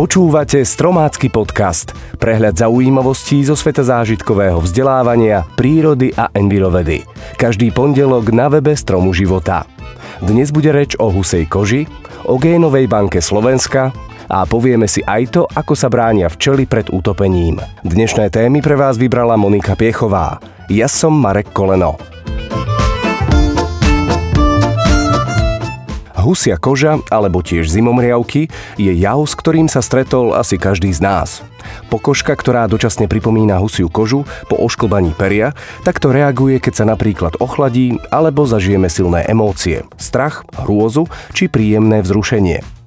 Počúvate Stromácky podcast, prehľad zaujímavostí zo sveta zážitkového vzdelávania, prírody a envirovedy. Každý pondelok na webe Stromu života. Dnes bude reč o husej koži, o génovej banke Slovenska a povieme si aj to, ako sa bránia včely pred utopením. Dnešné témy pre vás vybrala Monika Piechová. Ja som Marek Koleno. Husia koža, alebo tiež zimomriavky, je jav, s ktorým sa stretol asi každý z nás. Pokožka, ktorá dočasne pripomína husiu kožu po ošklbaní peria, takto reaguje, keď sa napríklad ochladí alebo zažijeme silné emócie, strach, hrôzu či príjemné vzrušenie.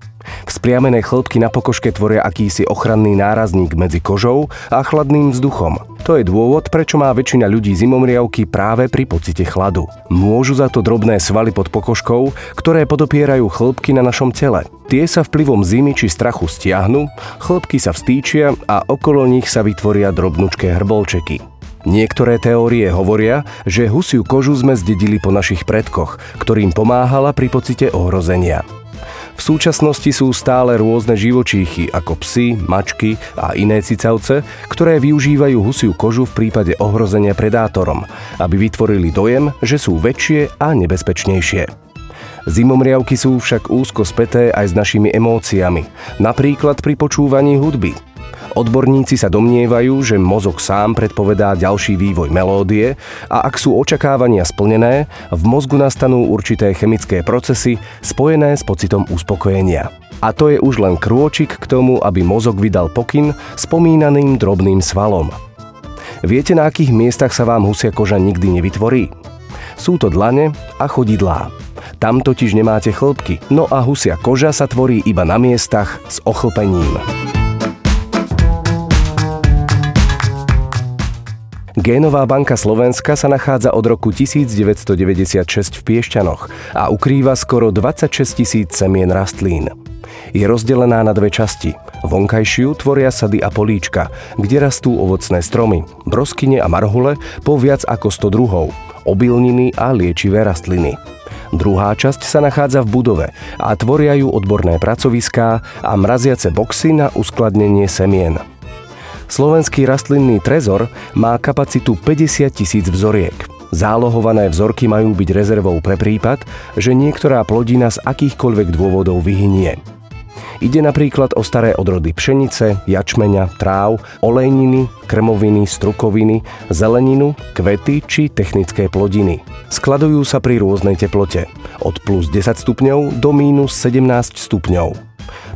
Vzpriamené chlopky na pokožke tvoria akýsi ochranný nárazník medzi kožou a chladným vzduchom. To je dôvod, prečo má väčšina ľudí zimomriavky práve pri pocite chladu. Môžu za to drobné svaly pod pokožkou, ktoré podopierajú chlopky na našom tele. Tie sa vplyvom zimy či strachu stiahnu, chlopky sa vstýčia a okolo nich sa vytvoria drobnučké hrbolčeky. Niektoré teórie hovoria, že husiu kožu sme zdedili po našich predkoch, ktorým pomáhala pri pocite ohrozenia. V súčasnosti sú stále rôzne živočíchy ako psy, mačky a iné cicavce, ktoré využívajú husiu kožu v prípade ohrozenia predátorom, aby vytvorili dojem, že sú väčšie a nebezpečnejšie. Zimomriavky sú však úzko späté aj s našimi emóciami, napríklad pri počúvaní hudby – Odborníci sa domnievajú, že mozog sám predpovedá ďalší vývoj melódie a ak sú očakávania splnené, v mozgu nastanú určité chemické procesy spojené s pocitom uspokojenia. A to je už len krôčik k tomu, aby mozog vydal pokyn spomínaným drobným svalom. Viete, na akých miestach sa vám husia koža nikdy nevytvorí? Sú to dlane a chodidlá. Tam totiž nemáte chlpky, no a husia koža sa tvorí iba na miestach s ochlpením. Génová banka Slovenska sa nachádza od roku 1996 v Piešťanoch a ukrýva skoro 26 tisíc semien rastlín. Je rozdelená na dve časti. Vonkajšiu tvoria sady a políčka, kde rastú ovocné stromy, broskyne a marhule po viac ako 100 druhov, obilniny a liečivé rastliny. Druhá časť sa nachádza v budove a tvoria ju odborné pracoviská a mraziace boxy na uskladnenie semien. Slovenský rastlinný trezor má kapacitu 50 tisíc vzoriek. Zálohované vzorky majú byť rezervou pre prípad, že niektorá plodina z akýchkoľvek dôvodov vyhynie. Ide napríklad o staré odrody pšenice, jačmeňa, tráv, olejniny, krmoviny, strukoviny, zeleninu, kvety či technické plodiny. Skladujú sa pri rôznej teplote, od plus 10 stupňov do mínus 17 stupňov.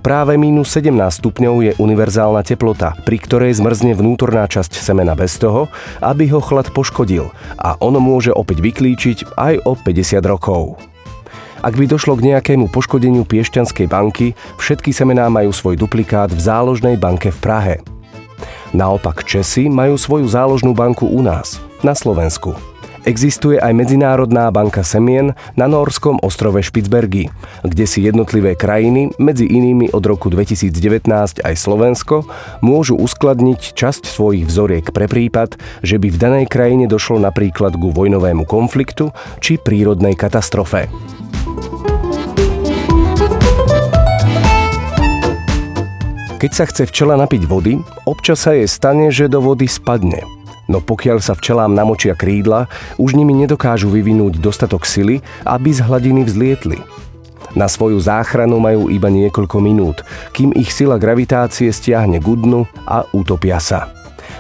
Práve minus 17 stupňov je univerzálna teplota, pri ktorej zmrzne vnútorná časť semena bez toho, aby ho chlad poškodil a ono môže opäť vyklíčiť aj o 50 rokov. Ak by došlo k nejakému poškodeniu Piešťanskej banky, všetky semená majú svoj duplikát v záložnej banke v Prahe. Naopak Česi majú svoju záložnú banku u nás, na Slovensku. Existuje aj Medzinárodná banka semien na norskom ostrove Špicbergy, kde si jednotlivé krajiny, medzi inými od roku 2019 aj Slovensko, môžu uskladniť časť svojich vzoriek pre prípad, že by v danej krajine došlo napríklad ku vojnovému konfliktu či prírodnej katastrofe. Keď sa chce včela napiť vody, občas sa jej stane, že do vody spadne – no pokiaľ sa včelám namočia krídla, už nimi nedokážu vyvinúť dostatok sily, aby z hladiny vzlietli. Na svoju záchranu majú iba niekoľko minút, kým ich sila gravitácie stiahne k dnu a utopia sa.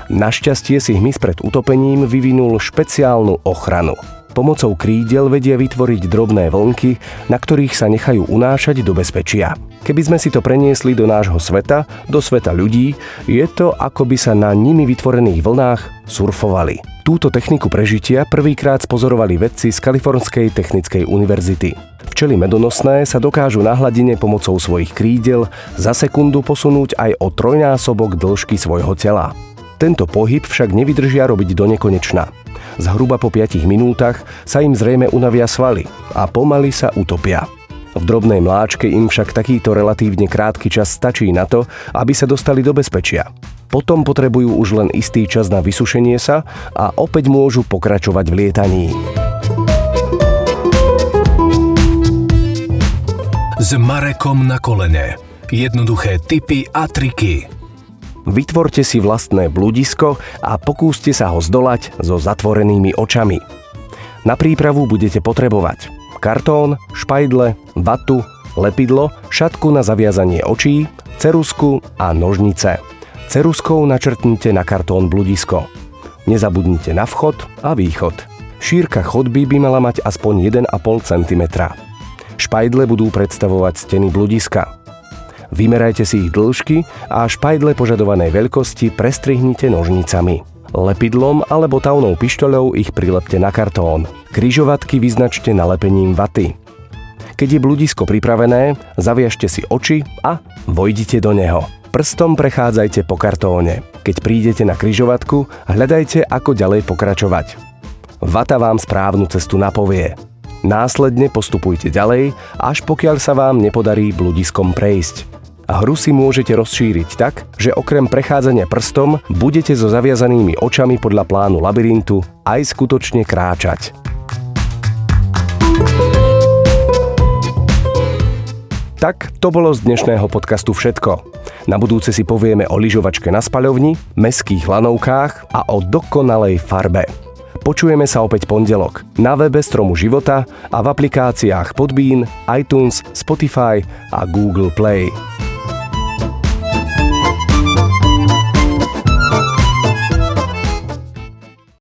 Našťastie si hmyz pred utopením vyvinul špeciálnu ochranu – pomocou krídel vedia vytvoriť drobné vlnky, na ktorých sa nechajú unášať do bezpečia. Keby sme si to preniesli do nášho sveta, do sveta ľudí, je to ako by sa na nimi vytvorených vlnách surfovali. Túto techniku prežitia prvýkrát spozorovali vedci z Kalifornskej technickej univerzity. Včely medonosné sa dokážu na hladine pomocou svojich krídel za sekundu posunúť aj o trojnásobok dĺžky svojho tela. Tento pohyb však nevydržia robiť do nekonečna. Zhruba po 5 minútach sa im zrejme unavia svaly a pomaly sa utopia. V drobnej mláčke im však takýto relatívne krátky čas stačí na to, aby sa dostali do bezpečia. Potom potrebujú už len istý čas na vysušenie sa a opäť môžu pokračovať v lietaní. S Marekom na kolene. Jednoduché tipy a triky. Vytvorte si vlastné bludisko a pokúste sa ho zdolať so zatvorenými očami. Na prípravu budete potrebovať kartón, špajdle, vatu, lepidlo, šatku na zaviazanie očí, cerusku a nožnice. Ceruskou načrtnite na kartón bludisko. Nezabudnite na vchod a východ. Šírka chodby by mala mať aspoň 1,5 cm. Špajdle budú predstavovať steny bludiska. Vymerajte si ich dĺžky a špajdle požadovanej veľkosti prestrihnite nožnicami. Lepidlom alebo taunou pištoľou ich prilepte na kartón. Kryžovatky vyznačte nalepením vaty. Keď je bludisko pripravené, zaviažte si oči a vojdite do neho. Prstom prechádzajte po kartóne. Keď prídete na kryžovatku, hľadajte, ako ďalej pokračovať. Vata vám správnu cestu napovie. Následne postupujte ďalej, až pokiaľ sa vám nepodarí bludiskom prejsť a hru si môžete rozšíriť tak, že okrem prechádzania prstom budete so zaviazanými očami podľa plánu labyrintu aj skutočne kráčať. Tak to bolo z dnešného podcastu všetko. Na budúce si povieme o lyžovačke na spaľovni, meských lanovkách a o dokonalej farbe. Počujeme sa opäť pondelok na webe Stromu života a v aplikáciách Podbean, iTunes, Spotify a Google Play.